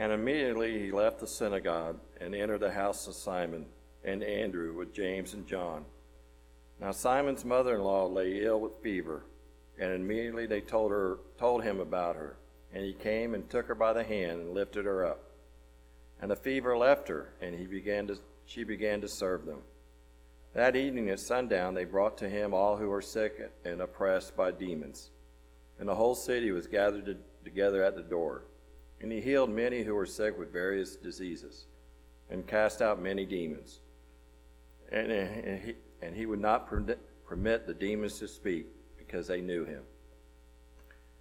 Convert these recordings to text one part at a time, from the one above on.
And immediately he left the synagogue and entered the house of Simon and Andrew with James and John. Now Simon's mother-in-law lay ill with fever, and immediately they told her told him about her. And he came and took her by the hand and lifted her up. And the fever left her, and he began to she began to serve them. That evening at sundown they brought to him all who were sick and oppressed by demons. And the whole city was gathered together at the door. And he healed many who were sick with various diseases, and cast out many demons. And, and, he, and he would not permit the demons to speak, because they knew him.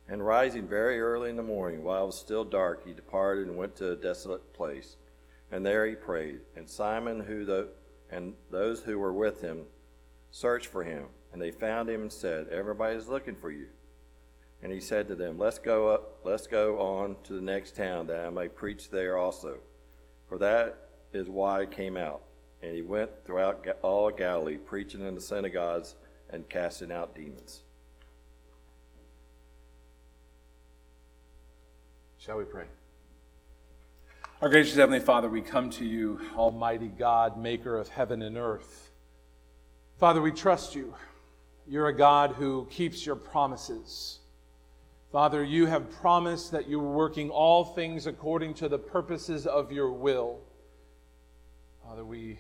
And rising very early in the morning, while it was still dark, he departed and went to a desolate place. And there he prayed. And Simon, who the, and those who were with him, searched for him. And they found him and said, Everybody is looking for you. And he said to them, Let's go up, let's go on to the next town, that I may preach there also. For that is why I came out. And he went throughout all Galilee, preaching in the synagogues and casting out demons. Shall we pray? Our gracious Heavenly Father, we come to you, Almighty God, maker of heaven and earth. Father, we trust you. You're a God who keeps your promises. Father, you have promised that you're working all things according to the purposes of your will. Father, we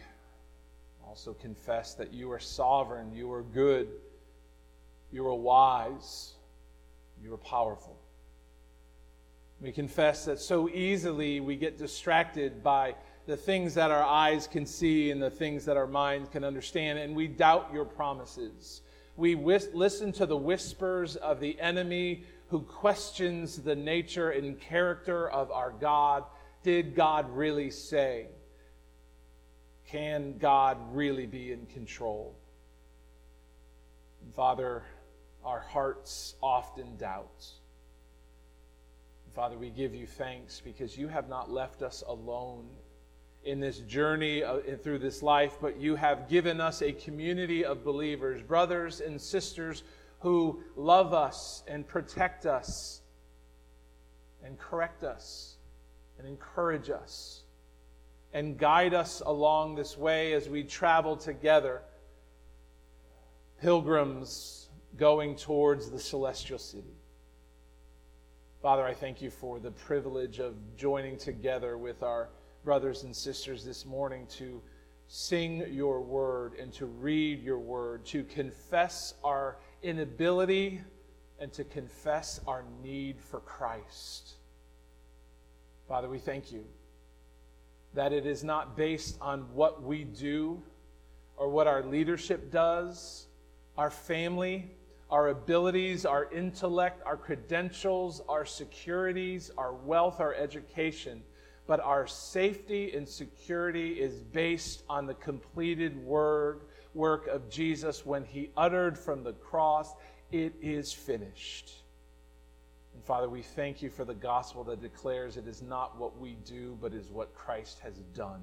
also confess that you are sovereign, you are good, you are wise, you are powerful. We confess that so easily we get distracted by the things that our eyes can see and the things that our minds can understand, and we doubt your promises. We whis- listen to the whispers of the enemy who questions the nature and character of our God. Did God really say? Can God really be in control? Father, our hearts often doubt. Father, we give you thanks because you have not left us alone in this journey uh, through this life, but you have given us a community of believers, brothers and sisters who love us and protect us and correct us and encourage us and guide us along this way as we travel together, pilgrims going towards the celestial city. Father, I thank you for the privilege of joining together with our brothers and sisters this morning to sing your word and to read your word, to confess our inability and to confess our need for Christ. Father, we thank you that it is not based on what we do or what our leadership does, our family, our abilities, our intellect, our credentials, our securities, our wealth, our education. But our safety and security is based on the completed word, work of Jesus when he uttered from the cross, It is finished. And Father, we thank you for the gospel that declares it is not what we do, but is what Christ has done.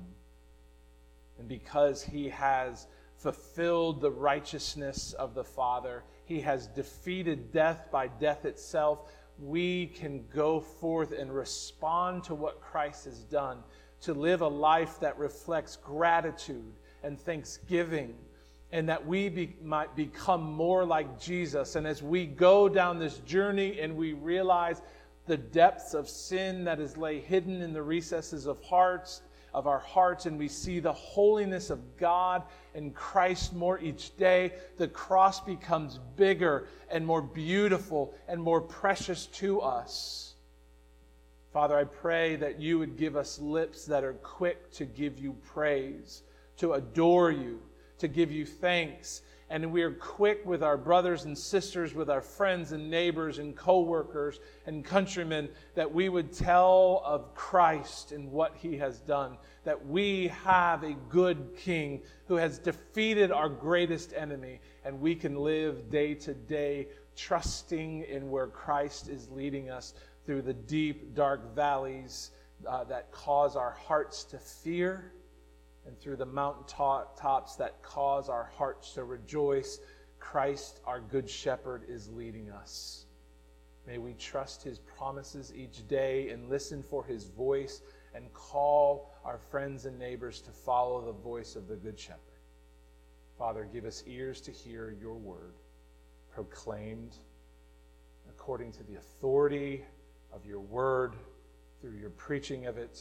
And because he has fulfilled the righteousness of the Father, he has defeated death by death itself. We can go forth and respond to what Christ has done, to live a life that reflects gratitude and thanksgiving, and that we be, might become more like Jesus. And as we go down this journey and we realize the depths of sin that is lay hidden in the recesses of hearts, of our hearts and we see the holiness of God and Christ more each day, the cross becomes bigger and more beautiful and more precious to us. Father, I pray that you would give us lips that are quick to give you praise, to adore you, to give you thanks, and we are quick with our brothers and sisters, with our friends and neighbors and co-workers and countrymen that we would tell of Christ and what he has done, that we have a good king who has defeated our greatest enemy, and we can live day to day trusting in where Christ is leading us through the deep, dark valleys uh, that cause our hearts to fear and through the mountain tops that cause our hearts to rejoice, Christ, our good shepherd, is leading us. May we trust his promises each day and listen for his voice and call our friends and neighbors to follow the voice of the Good Shepherd. Father, give us ears to hear your word proclaimed according to the authority of your word through your preaching of it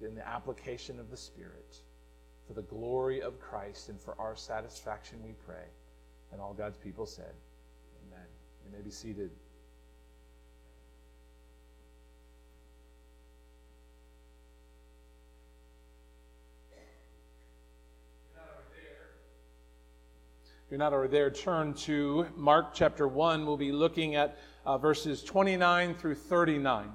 in the application of the Spirit. For the glory of Christ and for our satisfaction, we pray. And all God's people said, Amen. You may be seated. If you're not already there, turn to Mark chapter 1. We'll be looking at uh, verses 29 through 39.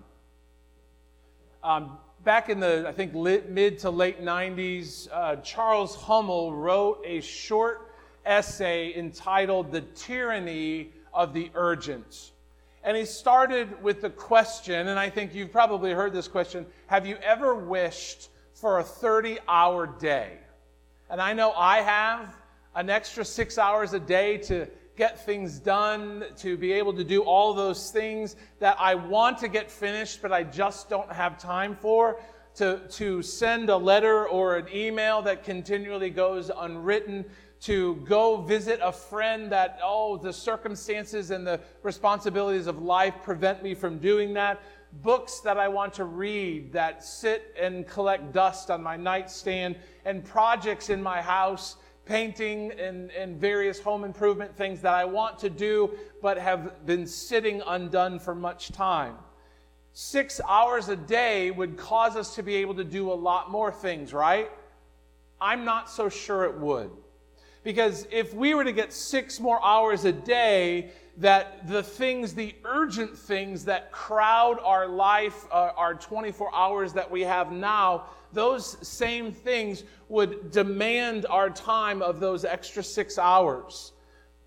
Um, back in the, I think, lit, mid to late 90s, uh, Charles Hummel wrote a short essay entitled The Tyranny of the Urgent. And he started with the question, and I think you've probably heard this question Have you ever wished for a 30 hour day? And I know I have an extra six hours a day to get things done, to be able to do all those things that I want to get finished, but I just don't have time for. To, to send a letter or an email that continually goes unwritten, to go visit a friend that, oh, the circumstances and the responsibilities of life prevent me from doing that. Books that I want to read that sit and collect dust on my nightstand, and projects in my house painting and, and various home improvement things that I want to do, but have been sitting undone for much time. Six hours a day would cause us to be able to do a lot more things, right? I'm not so sure it would. Because if we were to get six more hours a day, that the things, the urgent things that crowd our life, uh, our 24 hours that we have now, those same things would demand our time of those extra six hours.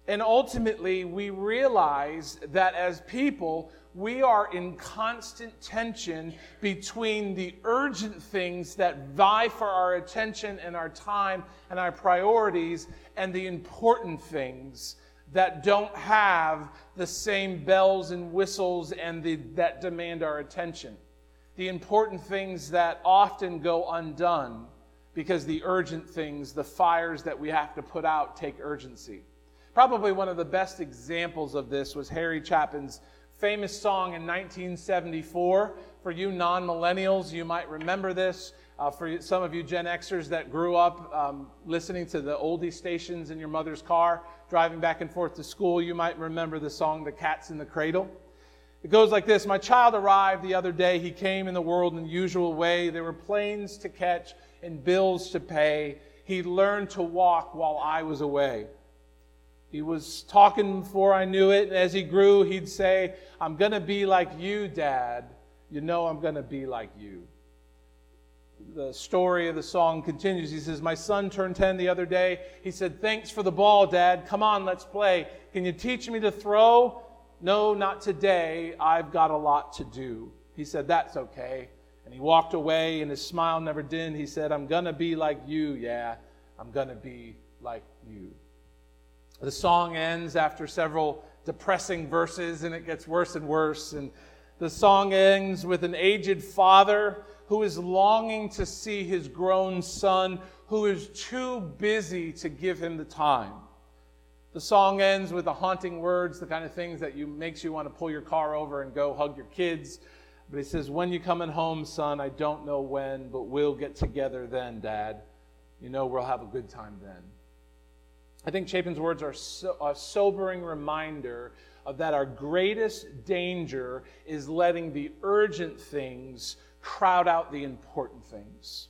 And ultimately, we realize that as people, we are in constant tension between the urgent things that vie for our attention and our time and our priorities and the important things that don't have the same bells and whistles and the, that demand our attention the important things that often go undone because the urgent things, the fires that we have to put out, take urgency. Probably one of the best examples of this was Harry Chapin's famous song in 1974. For you non millennials, you might remember this. Uh, for some of you Gen Xers that grew up um, listening to the oldie stations in your mother's car, driving back and forth to school, you might remember the song The Cat's in the Cradle. It goes like this My child arrived the other day. He came in the world in the usual way. There were planes to catch and bills to pay. He learned to walk while I was away. He was talking before I knew it, as he grew, he'd say, I'm going to be like you, Dad. You know I'm going to be like you. The story of the song continues. He says, My son turned 10 the other day. He said, Thanks for the ball, Dad. Come on, let's play. Can you teach me to throw? No, not today. I've got a lot to do. He said, That's okay. And he walked away, and his smile never dimmed. He said, I'm going to be like you. Yeah, I'm going to be like you. The song ends after several depressing verses, and it gets worse and worse. And the song ends with an aged father who is longing to see his grown son, who is too busy to give him the time. The song ends with the haunting words, the kind of things that you makes you want to pull your car over and go hug your kids. But he says, "When you coming home, son? I don't know when, but we'll get together then, Dad. You know we'll have a good time then." I think Chapin's words are so, a sobering reminder of that our greatest danger is letting the urgent things crowd out the important things.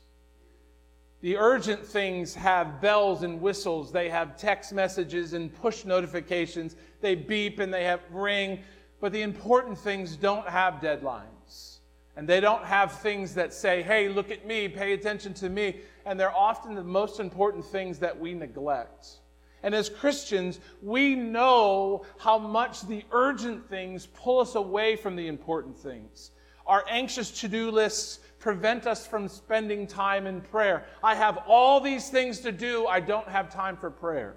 The urgent things have bells and whistles. They have text messages and push notifications. They beep and they have ring. But the important things don't have deadlines. And they don't have things that say, hey, look at me, pay attention to me. And they're often the most important things that we neglect. And as Christians, we know how much the urgent things pull us away from the important things. Our anxious to do lists prevent us from spending time in prayer. I have all these things to do, I don't have time for prayer.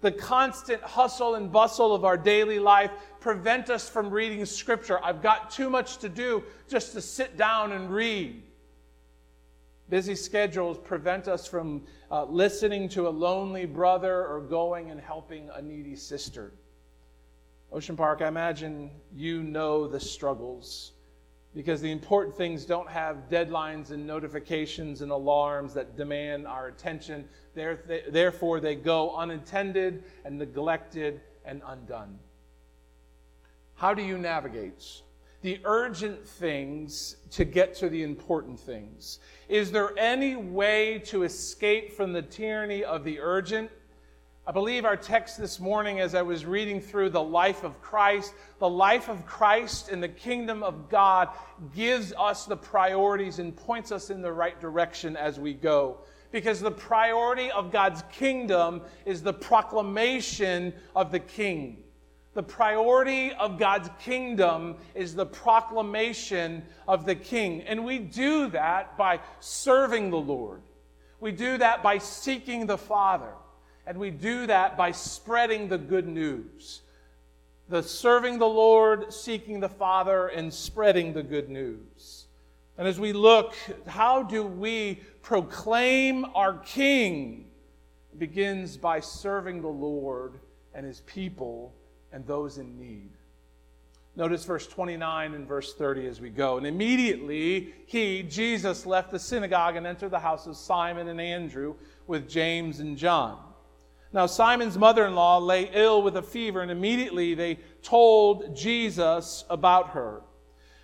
the constant hustle and bustle of our daily life prevent us from reading Scripture. I've got too much to do just to sit down and read. Busy schedules prevent us from uh, listening to a lonely brother or going and helping a needy sister. Ocean Park, I imagine you know the struggles because the important things don't have deadlines and notifications and alarms that demand our attention. Therefore, they go unintended and neglected and undone. How do you navigate the urgent things to get to the important things? Is there any way to escape from the tyranny of the urgent? I believe our text this morning, as I was reading through the life of Christ, the life of Christ in the kingdom of God gives us the priorities and points us in the right direction as we go. Because the priority of God's kingdom is the proclamation of the king. The priority of God's kingdom is the proclamation of the king. And we do that by serving the Lord. We do that by seeking the Father. And we do that by spreading the good news. The serving the Lord, seeking the Father, and spreading the good news. And as we look, how do we proclaim our King? It begins by serving the Lord and his people and those in need. Notice verse 29 and verse 30 as we go. And immediately he, Jesus, left the synagogue and entered the house of Simon and Andrew with James and John. Now, Simon's mother in law lay ill with a fever, and immediately they told Jesus about her.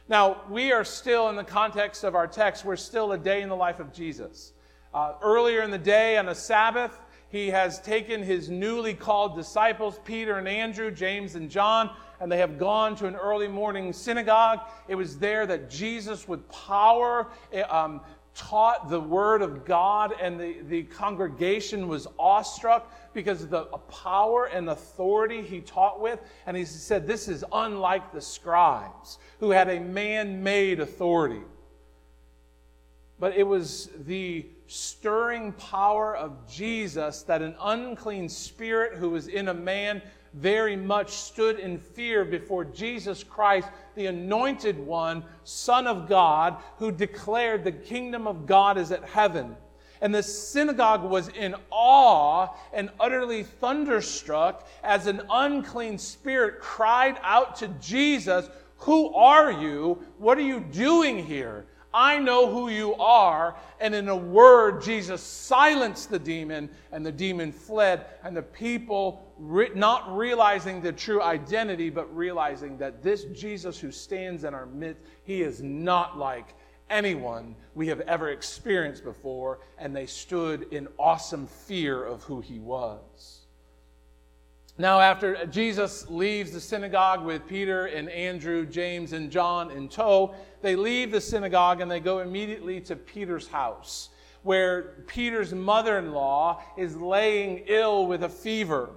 Now, we are still in the context of our text, we're still a day in the life of Jesus. Uh, earlier in the day on a Sabbath, he has taken his newly called disciples, Peter and Andrew, James and John, and they have gone to an early morning synagogue. It was there that Jesus, with power, eh, um, taught the word of God, and the, the congregation was awestruck because of the power and authority he taught with. And he said, This is unlike the scribes who had a man made authority. But it was the stirring power of Jesus that an unclean spirit who was in a man very much stood in fear before Jesus Christ, the anointed one, Son of God, who declared the kingdom of God is at heaven. And the synagogue was in awe and utterly thunderstruck as an unclean spirit cried out to Jesus, Who are you? What are you doing here? I know who you are. And in a word, Jesus silenced the demon, and the demon fled. And the people, not realizing the true identity, but realizing that this Jesus who stands in our midst, he is not like anyone we have ever experienced before. And they stood in awesome fear of who he was. Now, after Jesus leaves the synagogue with Peter and Andrew, James, and John in tow, they leave the synagogue and they go immediately to Peter's house, where Peter's mother in law is laying ill with a fever.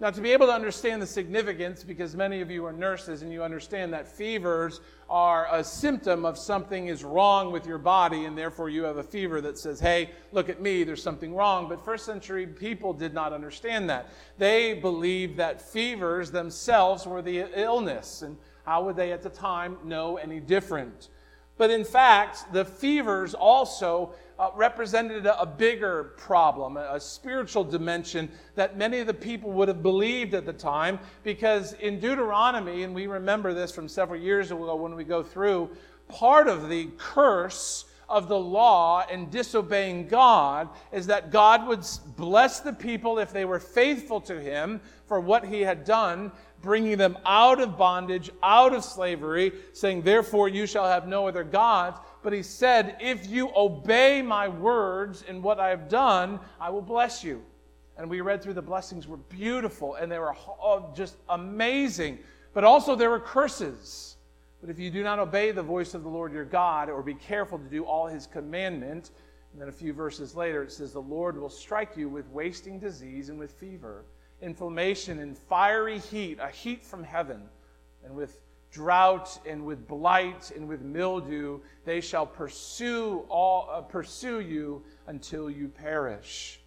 Now, to be able to understand the significance, because many of you are nurses and you understand that fevers are a symptom of something is wrong with your body, and therefore you have a fever that says, hey, look at me, there's something wrong. But first century people did not understand that. They believed that fevers themselves were the illness, and how would they at the time know any different? But in fact, the fevers also uh, represented a, bigger problem, a, a spiritual dimension that many of the people would have believed at the time, because in Deuteronomy, and we remember this from several years ago when we go through, part of the curse of the law and disobeying God is that God would bless the people if they were faithful to Him for what He had done, bringing them out of bondage, out of slavery, saying, Therefore you shall have no other gods. But he said, If you obey my words and what I have done, I will bless you. And we read through the blessings were beautiful and they were oh, just amazing. But also there were curses. But if you do not obey the voice of the Lord your God, or be careful to do all his commandment, and then a few verses later it says, The Lord will strike you with wasting disease and with fever, inflammation and fiery heat, a heat from heaven, and with drought and with blight and with mildew they shall pursue all uh, pursue you until you perish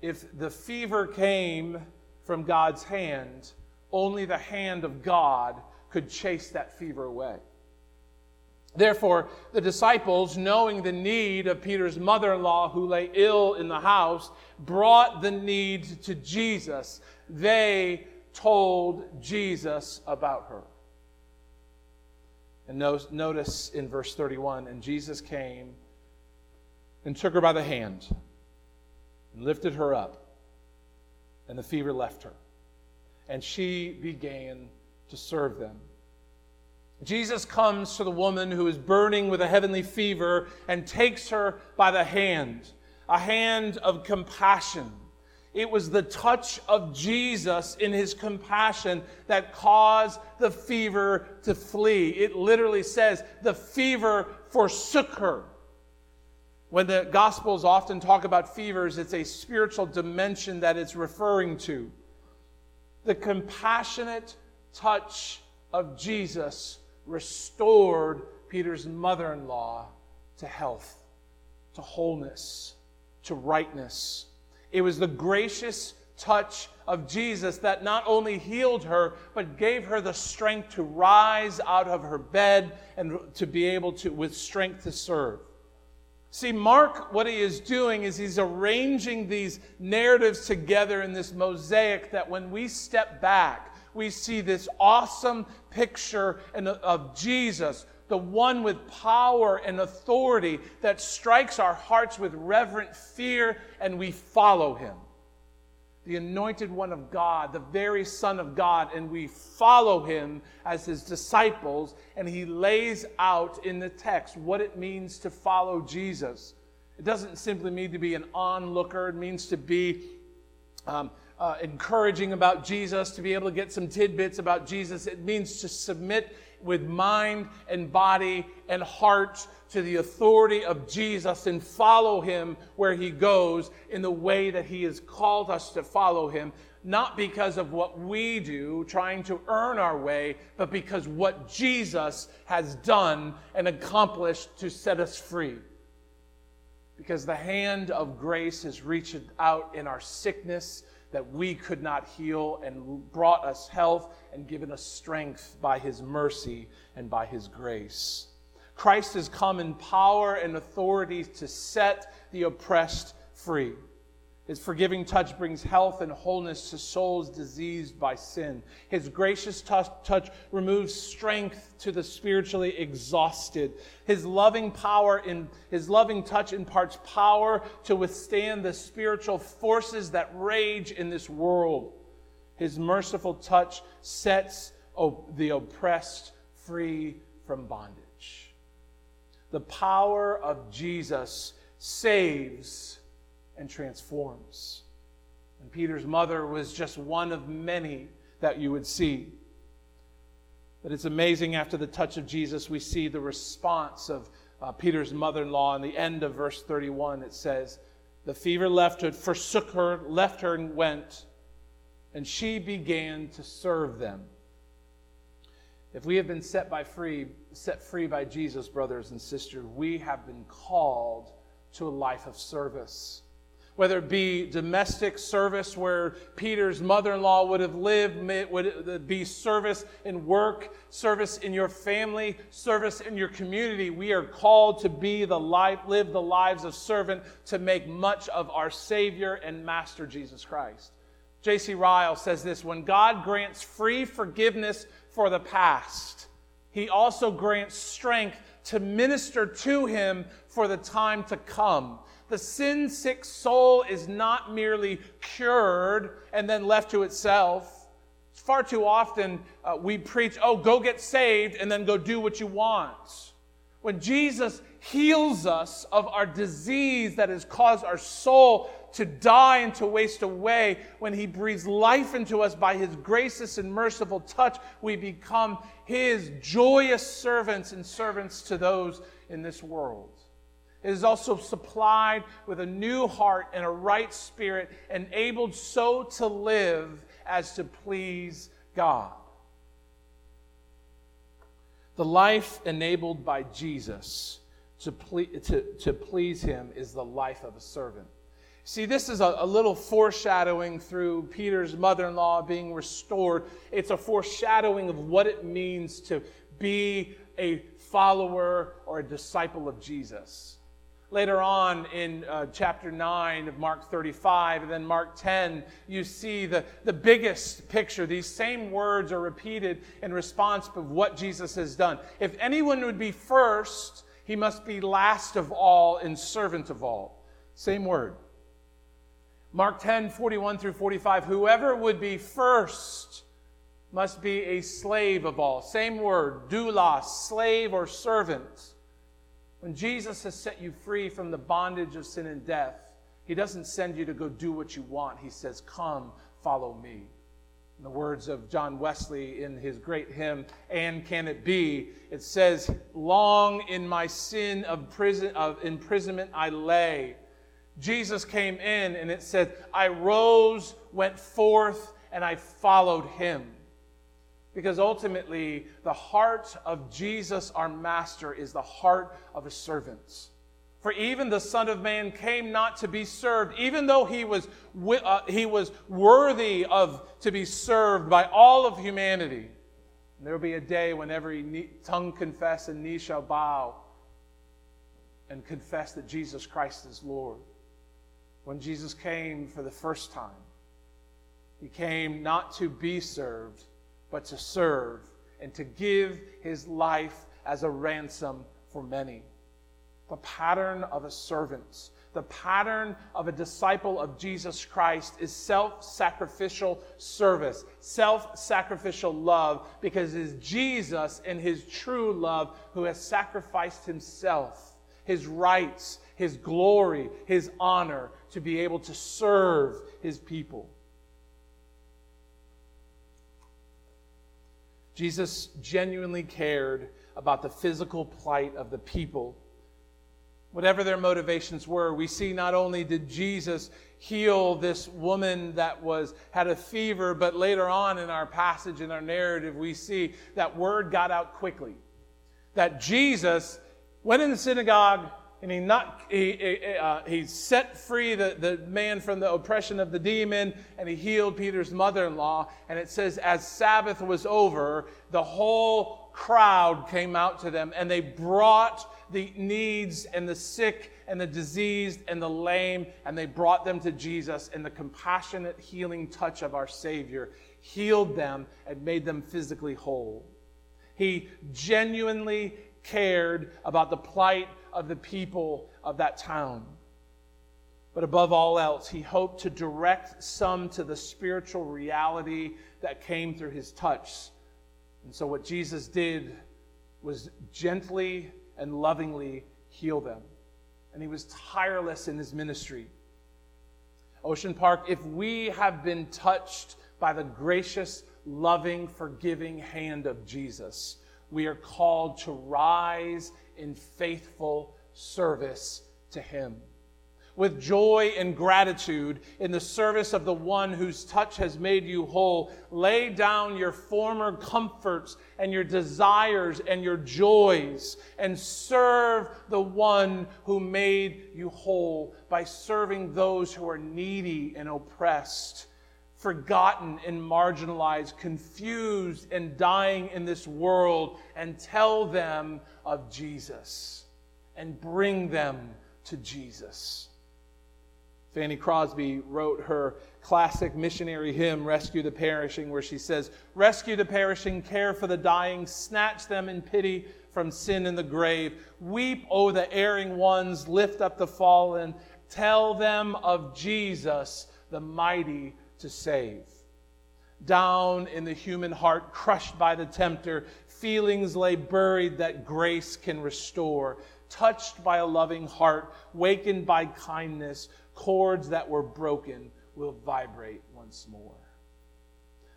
if the fever came from God's hand, only the hand of God could chase that fever away. Therefore, the disciples, knowing the need of Peter's mother in law who lay ill in the house, brought the need to Jesus. They told Jesus about her. And notice in verse 31 and Jesus came and took her by the hand and lifted her up, and the fever left her. And she began to serve them. Jesus comes to the woman who is burning with a heavenly fever and takes her by the hand, a hand of compassion. It was the touch of Jesus in his compassion that caused the fever to flee. It literally says the fever forsook her. When the Gospels often talk about fevers, it's a spiritual dimension that it's referring to. The compassionate touch of Jesus restored Peter's mother in law to health, to wholeness, to rightness. It was the gracious touch of Jesus that not only healed her, but gave her the strength to rise out of her bed and to be able to, with strength, to serve. See, Mark, what he is doing is he's arranging these narratives together in this mosaic that when we step back, we see this awesome picture of Jesus, the one with power and authority that strikes our hearts with reverent fear, and we follow him. The anointed one of God, the very Son of God, and we follow him as his disciples, and he lays out in the text what it means to follow Jesus. It doesn't simply mean to be an onlooker, it means to be um, uh, encouraging about Jesus, to be able to get some tidbits about Jesus. It means to submit with mind and body and heart to the authority of Jesus and follow him where he goes in the way that he has called us to follow him, not because of what we do, trying to earn our way, but because what Jesus has done and accomplished to set us free. Because the hand of grace has reached out in our sickness that we could not heal and brought us health and given us strength by his mercy and by his grace. Christ has come in power and authority to set the oppressed free. His forgiving touch brings health and wholeness to souls diseased by sin. His gracious touch, removes strength to the spiritually exhausted. His loving power in his loving touch imparts power to withstand the spiritual forces that rage in this world. His merciful touch sets the oppressed free from bondage. The power of Jesus saves and transforms. And Peter's mother was just one of many that you would see. But it's amazing after the touch of Jesus, we see the response of uh, Peter's mother in law. In the end of verse 31, it says, The fever left her, forsook her, left her, and went, and she began to serve them. If we have been set by free, set free by Jesus, brothers and sisters, we have been called to a life of service whether it be domestic service where Peter's mother in law would have lived, would it be service in work, service in your family, service in your community. We are called to be the life, live the lives of servant to make much of our Savior and Master Jesus Christ. J.C. Ryle says this when God grants free forgiveness for the past, he also grants strength to minister to him for the time to come the sin sick soul is not merely cured and then left to itself. Far too often uh, we preach, oh, go get saved and then go do what you want. When Jesus heals us of our disease that has caused our soul to die and to waste away, when He breathes life into us by His gracious and merciful touch, we become His joyous servants and servants to those in this world. It is also supplied with a new heart and a right spirit, enabled so to live as to please God. The life enabled by Jesus to, ple- to, to please Him is the life of a servant. See, this is a, a little foreshadowing through Peter's mother in law being restored. It's a foreshadowing of what it means to be a follower or a disciple of Jesus. Later on in uh, chapter 9 of Mark 35 and then Mark 10, you see the, the biggest picture. These same words are repeated in response of what Jesus has done. If anyone would be first, he must be last of all and servant of all. Same word. Mark 10, 41 through 45. Whoever would be first must be a slave of all. Same word, doulos, slave or servant. When Jesus has set you free from the bondage of sin and death, he doesn't send you to go do what you want. He says, Come, follow me. In the words of John Wesley in his great hymn, And Can It Be? It says, Long in my sin of, prison, of imprisonment I lay. Jesus came in and it said, I rose, went forth, and I followed him. Because ultimately, the heart of Jesus, our Master, is the heart of a servant. For even the Son of Man came not to be served, even though he was, uh, he was worthy of to be served by all of humanity. And there will be a day when every tongue confess and knee shall bow and confess that Jesus Christ is Lord. When Jesus came for the first time, he came not to be served, but to serve and to give his life as a ransom for many. The pattern of a servant, the pattern of a disciple of Jesus Christ is self sacrificial service, self sacrificial love, because it is Jesus in his true love who has sacrificed himself, his rights, his glory, his honor to be able to serve his people. Jesus genuinely cared about the physical plight of the people. Whatever their motivations were, we see not only did Jesus heal this woman that was had a fever, but later on in our passage in our narrative we see that word got out quickly. That Jesus went in the synagogue and he, not, he, uh, he set free the, the man from the oppression of the demon, and he healed Peter's mother in law. And it says, as Sabbath was over, the whole crowd came out to them, and they brought the needs and the sick and the diseased and the lame, and they brought them to Jesus. And the compassionate healing touch of our Savior healed them and made them physically whole. He genuinely cared about the plight of the people of that town. But above all else, he hoped to direct some to the spiritual reality that came through his touch. And so, what Jesus did was gently and lovingly heal them. And he was tireless in his ministry. Ocean Park, if we have been touched by the gracious, loving, forgiving hand of Jesus, we are called to rise in faithful service to Him. With joy and gratitude in the service of the one whose touch has made you whole, lay down your former comforts and your desires and your joys and serve the one who made you whole by serving those who are needy and oppressed forgotten and marginalized, confused and dying in this world, and tell them of Jesus and bring them to Jesus. Fanny Crosby wrote her classic missionary hymn, Rescue the Perishing, where she says, Rescue the perishing, care for the dying, snatch them in pity from sin and the grave. Weep, O the erring ones, lift up the fallen, tell them of Jesus, the mighty to save. Down in the human heart, crushed by the tempter, feelings lay buried that grace can restore. Touched by a loving heart, wakened by kindness, chords that were broken will vibrate once more.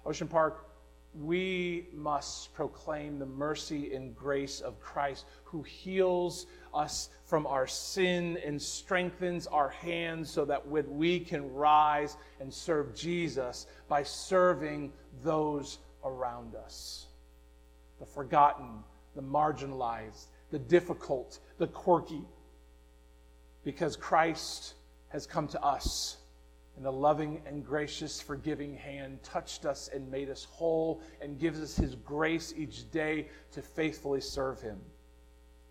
Ocean Park, we must proclaim the mercy and grace of Christ who heals us from our sin and strengthens our hands so that we can rise and serve Jesus by serving those around us. The forgotten, the marginalized, the difficult, the quirky. Because Christ has come to us. And a loving and gracious, forgiving hand touched us and made us whole and gives us his grace each day to faithfully serve him.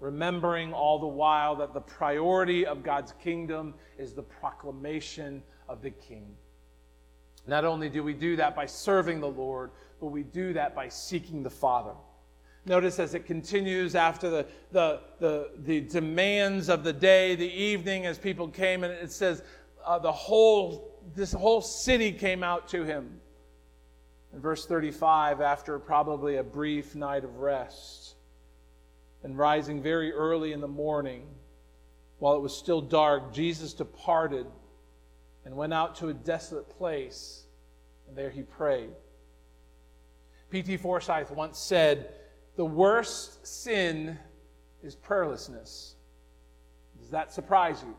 Remembering all the while that the priority of God's kingdom is the proclamation of the King. Not only do we do that by serving the Lord, but we do that by seeking the Father. Notice as it continues after the, the, the, the demands of the day, the evening, as people came, and it says, uh, the whole, this whole city came out to him. In verse 35, after probably a brief night of rest, and rising very early in the morning, while it was still dark, Jesus departed and went out to a desolate place, and there he prayed. P.T. Forsyth once said, The worst sin is prayerlessness. Does that surprise you?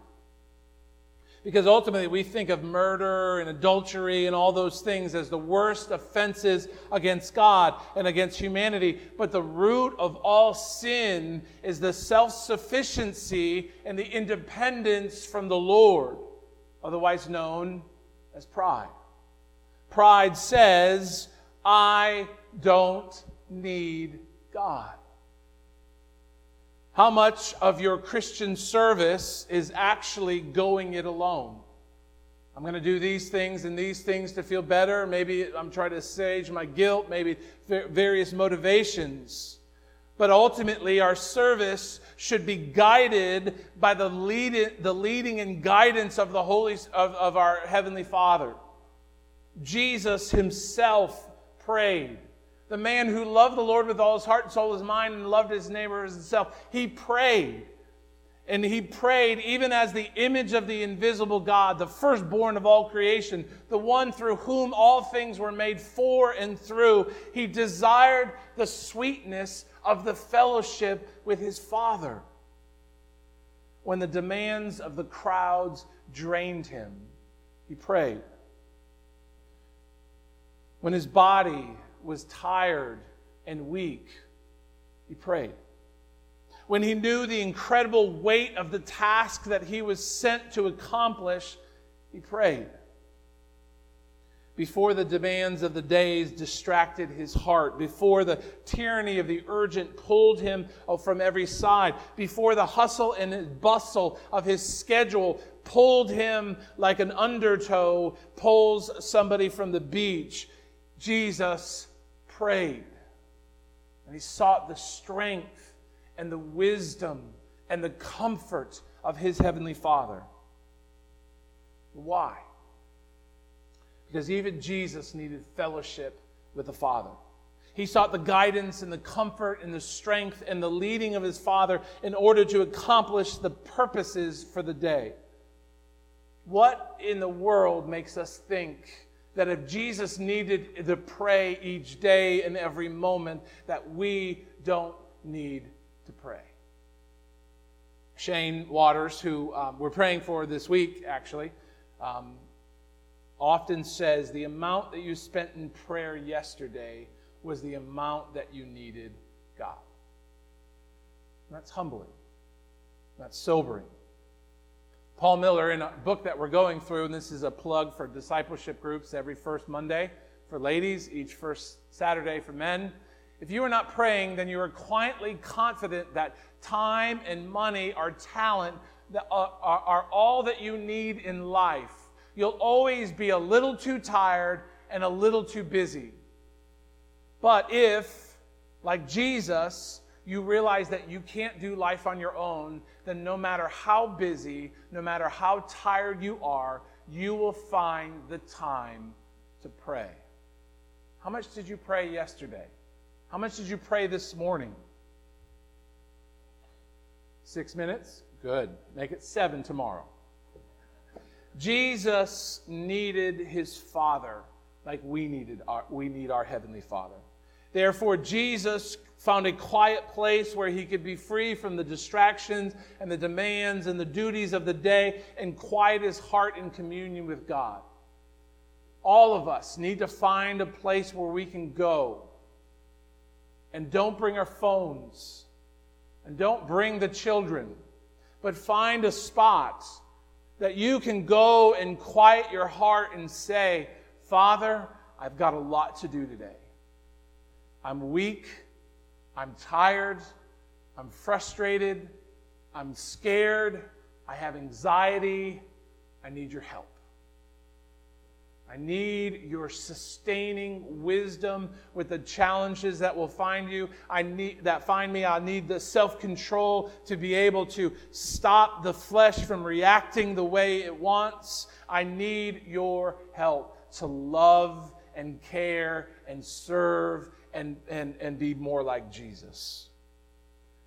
Because ultimately, we think of murder and adultery and all those things as the worst offenses against God and against humanity. But the root of all sin is the self sufficiency and the independence from the Lord, otherwise known as pride. Pride says, I don't need God. How much of your Christian service is actually going it alone? I'm going to do these things and these things to feel better. Maybe I'm trying to assuage my guilt, maybe various motivations. But ultimately, our service should be guided by the, lead, the leading and guidance of the Holy of, of our Heavenly Father. Jesus Himself prayed the man who loved the Lord with all his heart and soul, his mind, and loved his neighbor as himself, he prayed. And he prayed even as the image of the invisible God, the firstborn of all creation, the one through whom all things were made for and through. He desired the sweetness of the fellowship with his Father. When the demands of the crowds drained him, he prayed. When his body was tired and weak, he prayed. When he knew the incredible weight of the task that he was sent to accomplish, he prayed. Before the demands of the days distracted his heart, before the tyranny of the urgent pulled him from every side, before the hustle and bustle of his schedule pulled him like an undertow pulls somebody from the beach, Jesus prayed and he sought the strength and the wisdom and the comfort of his heavenly Father. Why? Because even Jesus needed fellowship with the Father. He sought the guidance and the comfort and the strength and the leading of his Father in order to accomplish the purposes for the day. What in the world makes us think that if Jesus needed to pray each day and every moment, that we don't need to pray. Shane Waters, who um, we're praying for this week, actually, um, often says the amount that you spent in prayer yesterday was the amount that you needed God. And that's humbling. That's sobering. Paul Miller, in a book that we're going through, and this is a plug for discipleship groups every first Monday for ladies, each first Saturday for men. If you are not praying, then you are quietly confident that time and money or talent that are, are, are all that you need in life. You'll always be a little too tired and a little too busy. But if, like Jesus, you realize that you can't do life on your own, then no matter how busy, no matter how tired you are, you will find the time to pray. How much did you pray yesterday? How much did you pray this morning? Six minutes? Good. Make it seven tomorrow. Jesus needed his Father like we needed our, we need our heavenly Father. Therefore, Jesus found a quiet place where he could be free from the distractions and the demands and the duties of the day and quiet his heart in communion with God. All of us need to find a place where we can go. And don't bring our phones. And don't bring the children. But find a spot that you can go and quiet your heart and say, Father, I've got a lot to do today. I'm weak. I'm tired. I'm frustrated. I'm scared. I have anxiety. I need your help. I need your sustaining wisdom with the challenges that will find you. I need that find me. I need the self-control to be able to stop the flesh from reacting the way it wants. I need your help to love and care and serve and, and, and be more like Jesus.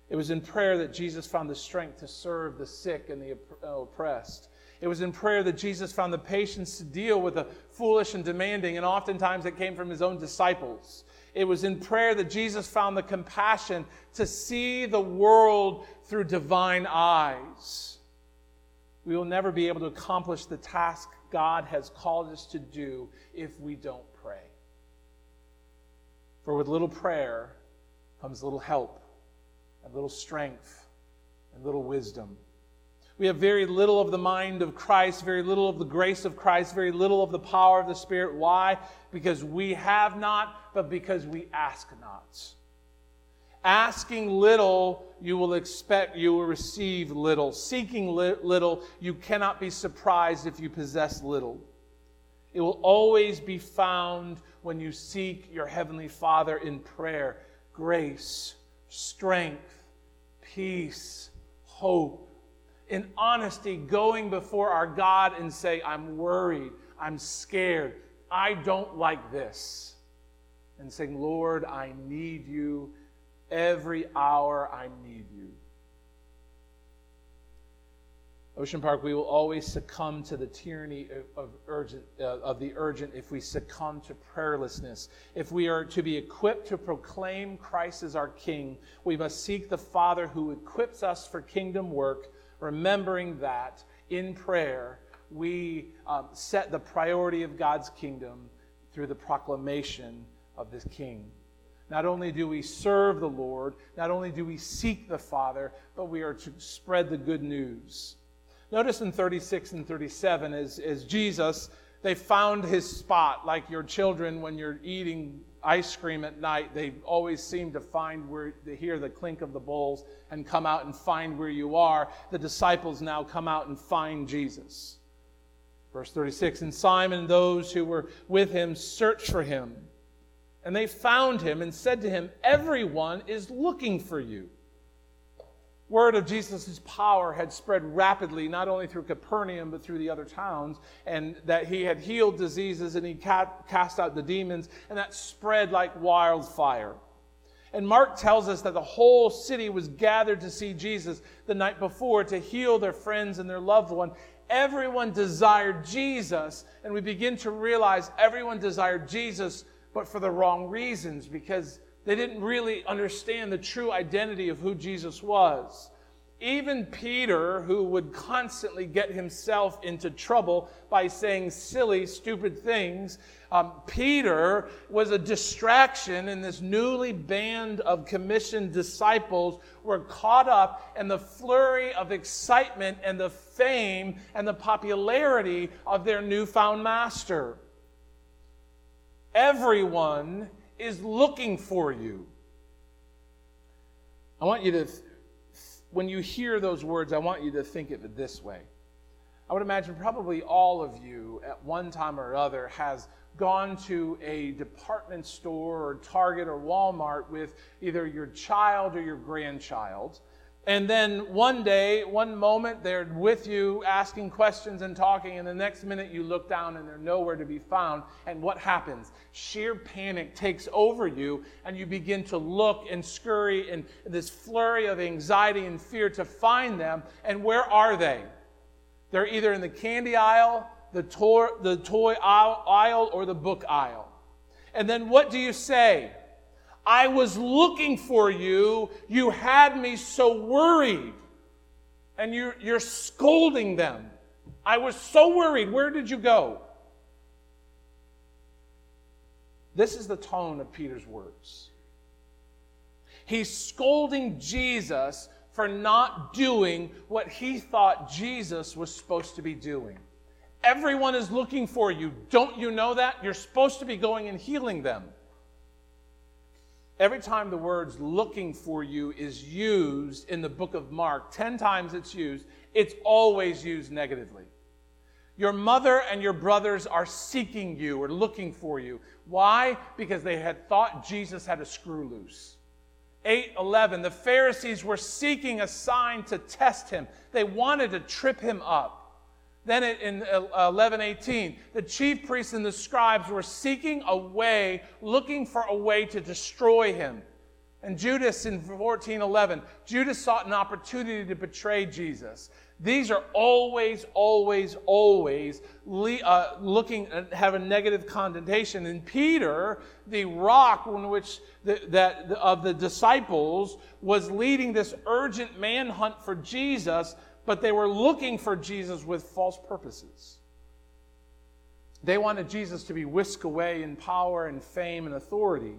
It was in prayer that Jesus found the strength to serve the sick and the uh, oppressed. It was in prayer that Jesus found the patience to deal with the foolish and demanding, and oftentimes it came from his own disciples. It was in prayer that Jesus found the compassion to see the world through divine eyes. We will never be able to accomplish the task God has called us to do if we don't pray. For with little prayer comes little help, and little strength, and little wisdom. We have very little of the mind of Christ, very little of the grace of Christ, very little of the power of the Spirit. Why? Because we have not, but because we ask not. Asking little, you will expect you will receive little. Seeking li- little, you cannot be surprised if you possess little. It will always be found when you seek your Heavenly Father in prayer grace, strength, peace, hope in honesty, going before our God and say, I'm worried, I'm scared, I don't like this. And saying, Lord, I need you. Every hour I need you. Ocean Park, we will always succumb to the tyranny of, of, urgent, uh, of the urgent if we succumb to prayerlessness. If we are to be equipped to proclaim Christ as our King, we must seek the Father who equips us for kingdom work remembering that in prayer we um, set the priority of God's kingdom through the proclamation of this King. Not only do we serve the Lord, not only do we seek the Father, but we are to spread the good news. Notice in 36 and 37, as, as Jesus, they found his spot, like your children when you're eating ice cream at night, they always seem to find where they hear the clink of the bowls and come out and find where you are. The disciples now come out and find Jesus. Verse 36 And Simon and those who were with him searched for him. And they found him and said to him, Everyone is looking for you. Word of Jesus' power had spread rapidly, not only through Capernaum, but through the other towns, and that he had healed diseases and he cast out the demons, and that spread like wildfire. And Mark tells us that the whole city was gathered to see Jesus the night before to heal their friends and their loved one. Everyone desired Jesus, and we begin to realize everyone desired Jesus, but for the wrong reasons, because they didn't really understand the true identity of who Jesus was. Even Peter, who would constantly get himself into trouble by saying silly, stupid things, um, Peter was a distraction, and this newly band of commissioned disciples were caught up in the flurry of excitement and the fame and the popularity of their newfound master. Everyone is looking for you. I want you to, when you hear those words, I want you to think of it this way. I would imagine probably all of you at one time or other has gone to a department store or Target or Walmart with either your child or your grandchild and then one day, one moment, they're with you asking questions and talking, and the next minute you look down and they're nowhere to be found. And what happens? Sheer panic takes over you, and you begin to look and scurry in this flurry of anxiety and fear to find them. And where are they? They're either in the candy aisle, the toy, the toy aisle, or the book aisle. And then what do you say? I was looking for you. You had me so worried. And you're, you're scolding them. I was so worried. Where did you go? This is the tone of Peter's words. He's scolding Jesus for not doing what he thought Jesus was supposed to be doing. Everyone is looking for you. Don't you know that? You're supposed to be going and healing them. Every time the words looking for you is used in the book of Mark, 10 times it's used, it's always used negatively. Your mother and your brothers are seeking you or looking for you. Why? Because they had thought Jesus had a screw loose. 8:11 The Pharisees were seeking a sign to test him. They wanted to trip him up. Then in 11:18, the chief priests and the scribes were seeking a way, looking for a way to destroy him. And Judas in 14:11, Judas sought an opportunity to betray Jesus. These are always, always, always uh, looking have a negative connotation. And Peter, the rock on which the, that of the disciples, was leading this urgent manhunt for Jesus but they were looking for Jesus with false purposes. They wanted Jesus to be whisked away in power and fame and authority.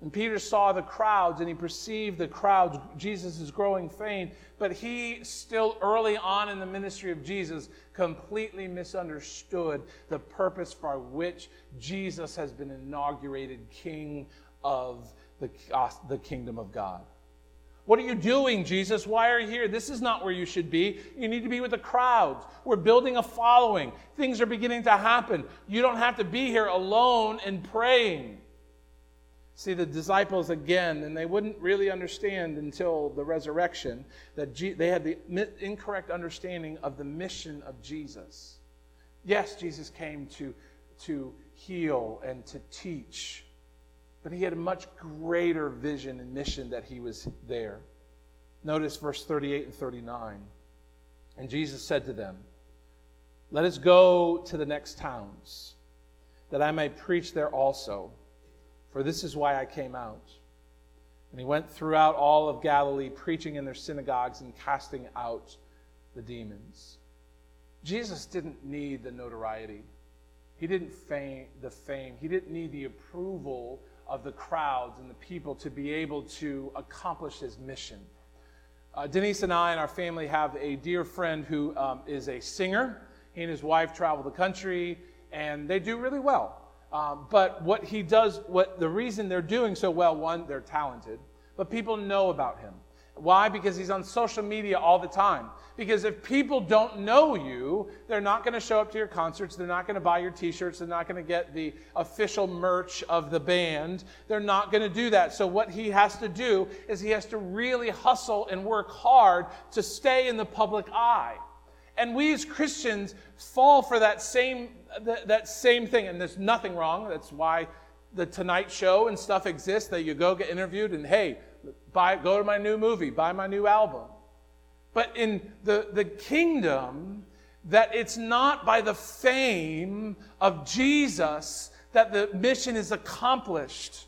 And Peter saw the crowds and he perceived the crowds. Jesus growing fame, but he still early on in the ministry of Jesus completely misunderstood the purpose for which Jesus has been inaugurated king of the, uh, the kingdom of God. What are you doing, Jesus? Why are you here? This is not where you should be. You need to be with the crowds. We're building a following. Things are beginning to happen. You don't have to be here alone and praying. See, the disciples again, and they wouldn't really understand until the resurrection that they had the incorrect understanding of the mission of Jesus. Yes, Jesus came to, to heal and to teach but he had a much greater vision and mission that he was there. Notice verse 38 and 39. And Jesus said to them, Let us go to the next towns, that I may preach there also, for this is why I came out. And he went throughout all of Galilee, preaching in their synagogues and casting out the demons. Jesus didn't need the notoriety. He didn't fame the fame. He didn't need the approval of the crowds and the people to be able to accomplish his mission. Uh, Denise and I and our family have a dear friend who um, is a singer. He and his wife travel the country, and they do really well. Um, but what he does, what the reason they're doing so well, one, they're talented, but people know about him. Why? Because he's on social media all the time. Because if people don't know you, they're not going to show up to your concerts. They're not going to buy your t shirts. They're not going to get the official merch of the band. They're not going to do that. So, what he has to do is he has to really hustle and work hard to stay in the public eye. And we as Christians fall for that same, that, that same thing. And there's nothing wrong. That's why the Tonight Show and stuff exists that you go get interviewed and, hey, buy, go to my new movie, buy my new album. But in the, the kingdom, that it's not by the fame of Jesus that the mission is accomplished.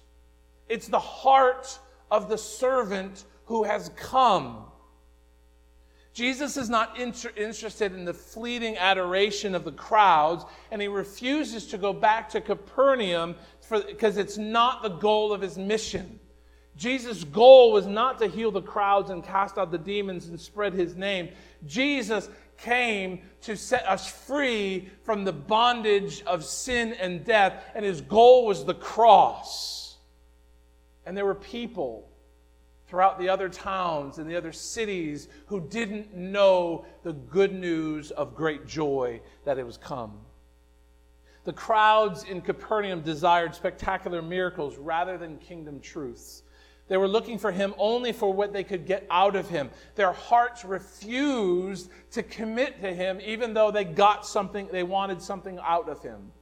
It's the heart of the servant who has come. Jesus is not inter- interested in the fleeting adoration of the crowds, and he refuses to go back to Capernaum because it's not the goal of his mission. Jesus' goal was not to heal the crowds and cast out the demons and spread his name. Jesus came to set us free from the bondage of sin and death, and his goal was the cross. And there were people throughout the other towns and the other cities who didn't know the good news of great joy that it was come. The crowds in Capernaum desired spectacular miracles rather than kingdom truths. They were looking for him only for what they could get out of him. Their hearts refused to commit to him, even though they got something, they wanted something out of him.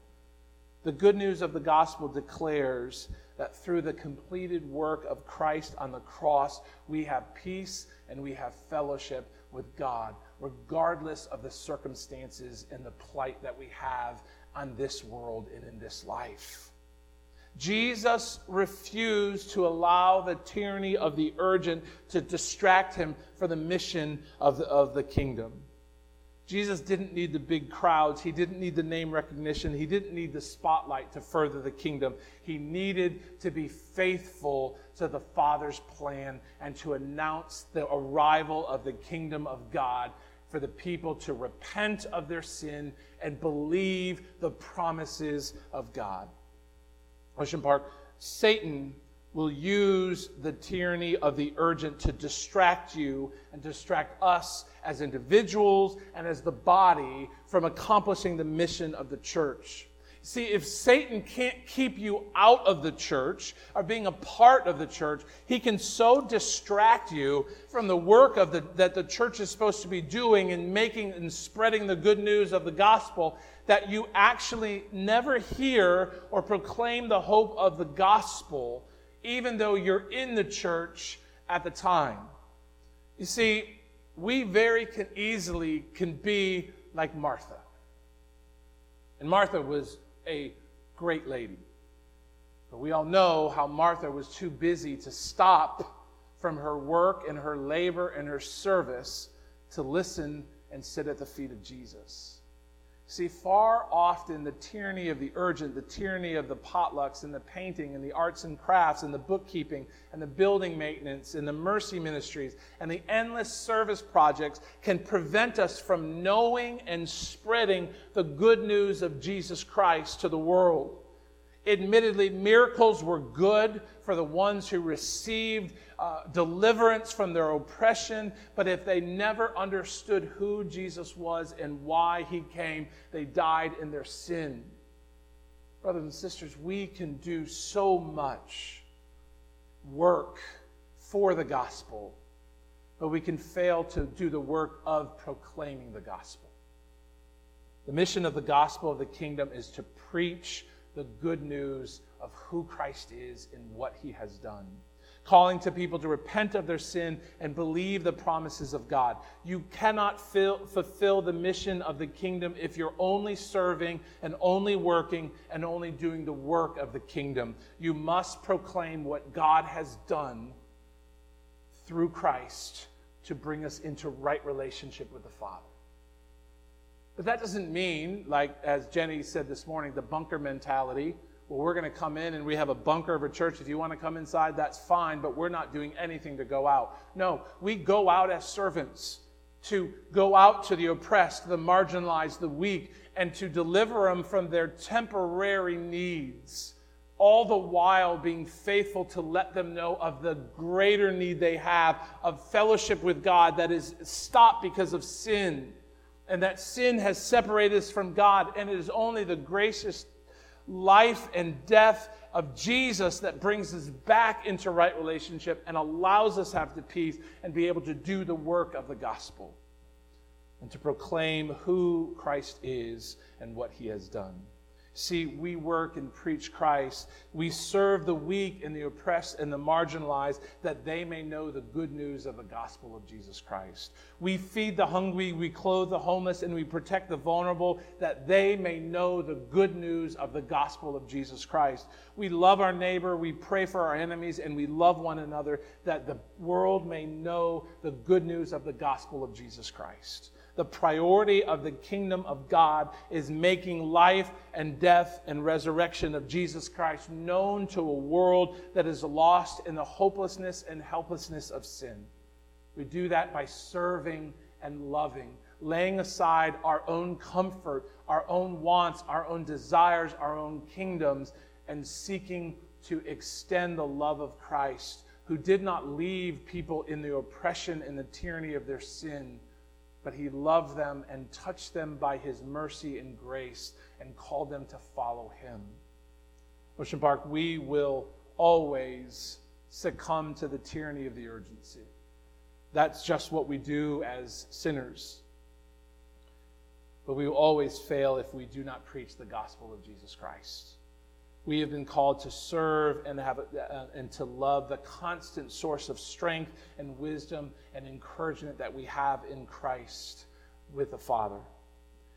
The good news of the gospel declares that through the completed work of Christ on the cross, we have peace and we have fellowship with God, regardless of the circumstances and the plight that we have on this world and in this life. Jesus refused to allow the tyranny of the urgent to distract him for the mission of the, of the kingdom. Jesus didn't need the big crowds. He didn't need the name recognition. He didn't need the spotlight to further the kingdom. He needed to be faithful to the Father's plan and to announce the arrival of the kingdom of God for the people to repent of their sin and believe the promises of God. Ocean Park, Satan will use the tyranny of the urgent to distract you and distract us as individuals and as the body from accomplishing the mission of the church. See, if Satan can't keep you out of the church or being a part of the church, he can so distract you from the work of the, that the church is supposed to be doing and making and spreading the good news of the gospel that you actually never hear or proclaim the hope of the gospel, even though you're in the church at the time. You see, we very can easily can be like Martha. And Martha was a great lady. But we all know how Martha was too busy to stop from her work and her labor and her service to listen and sit at the feet of Jesus. See, far often the tyranny of the urgent, the tyranny of the potlucks and the painting and the arts and crafts and the bookkeeping and the building maintenance and the mercy ministries and the endless service projects can prevent us from knowing and spreading the good news of Jesus Christ to the world. Admittedly, miracles were good for the ones who received uh, deliverance from their oppression, but if they never understood who Jesus was and why he came, they died in their sin. Brothers and sisters, we can do so much work for the gospel, but we can fail to do the work of proclaiming the gospel. The mission of the gospel of the kingdom is to preach the good news of who Christ is and what he has done calling to people to repent of their sin and believe the promises of God. You cannot fill, fulfill the mission of the kingdom if you're only serving and only working and only doing the work of the kingdom. You must proclaim what God has done through Christ to bring us into right relationship with the Father. But that doesn't mean, like as Jenny said this morning, the bunker mentality well, we're going to come in and we have a bunker of a church. If you want to come inside, that's fine, but we're not doing anything to go out. No, we go out as servants to go out to the oppressed, the marginalized, the weak, and to deliver them from their temporary needs, all the while being faithful to let them know of the greater need they have of fellowship with God that is stopped because of sin. And that sin has separated us from God, and it is only the gracious life and death of Jesus that brings us back into right relationship and allows us have the peace and be able to do the work of the gospel and to proclaim who Christ is and what he has done. See, we work and preach Christ. We serve the weak and the oppressed and the marginalized that they may know the good news of the gospel of Jesus Christ. We feed the hungry, we clothe the homeless, and we protect the vulnerable that they may know the good news of the gospel of Jesus Christ. We love our neighbor, we pray for our enemies, and we love one another that the world may know the good news of the gospel of Jesus Christ the priority of the kingdom of God is making life and death and resurrection of Jesus Christ known to a world that is lost in the hopelessness and helplessness of sin. We do that by serving and loving, laying aside our own comfort, our own wants, our own desires, our own kingdoms, and seeking to extend the love of Christ, who did not leave people in the oppression and the tyranny of their sin but he loved them and touched them by his mercy and grace and called them to follow him. Ocean Park, we will always succumb to the tyranny of the urgency. That's just what we do as sinners. But we will always fail if we do not preach the gospel of Jesus Christ. We have been called to serve and, have, uh, and to love the constant source of strength and wisdom and encouragement that we have in Christ with the Father.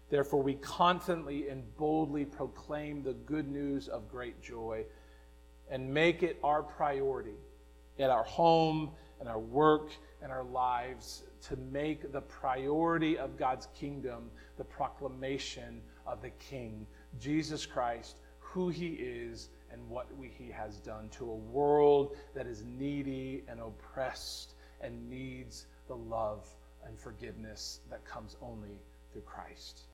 Therefore, we confidently and boldly proclaim the good news of great joy and make it our priority at our home, and our work and our lives to make the priority of God's kingdom the proclamation of the King, Jesus Christ, who he is and what we, he has done to a world that is needy and oppressed and needs the love and forgiveness that comes only through Christ.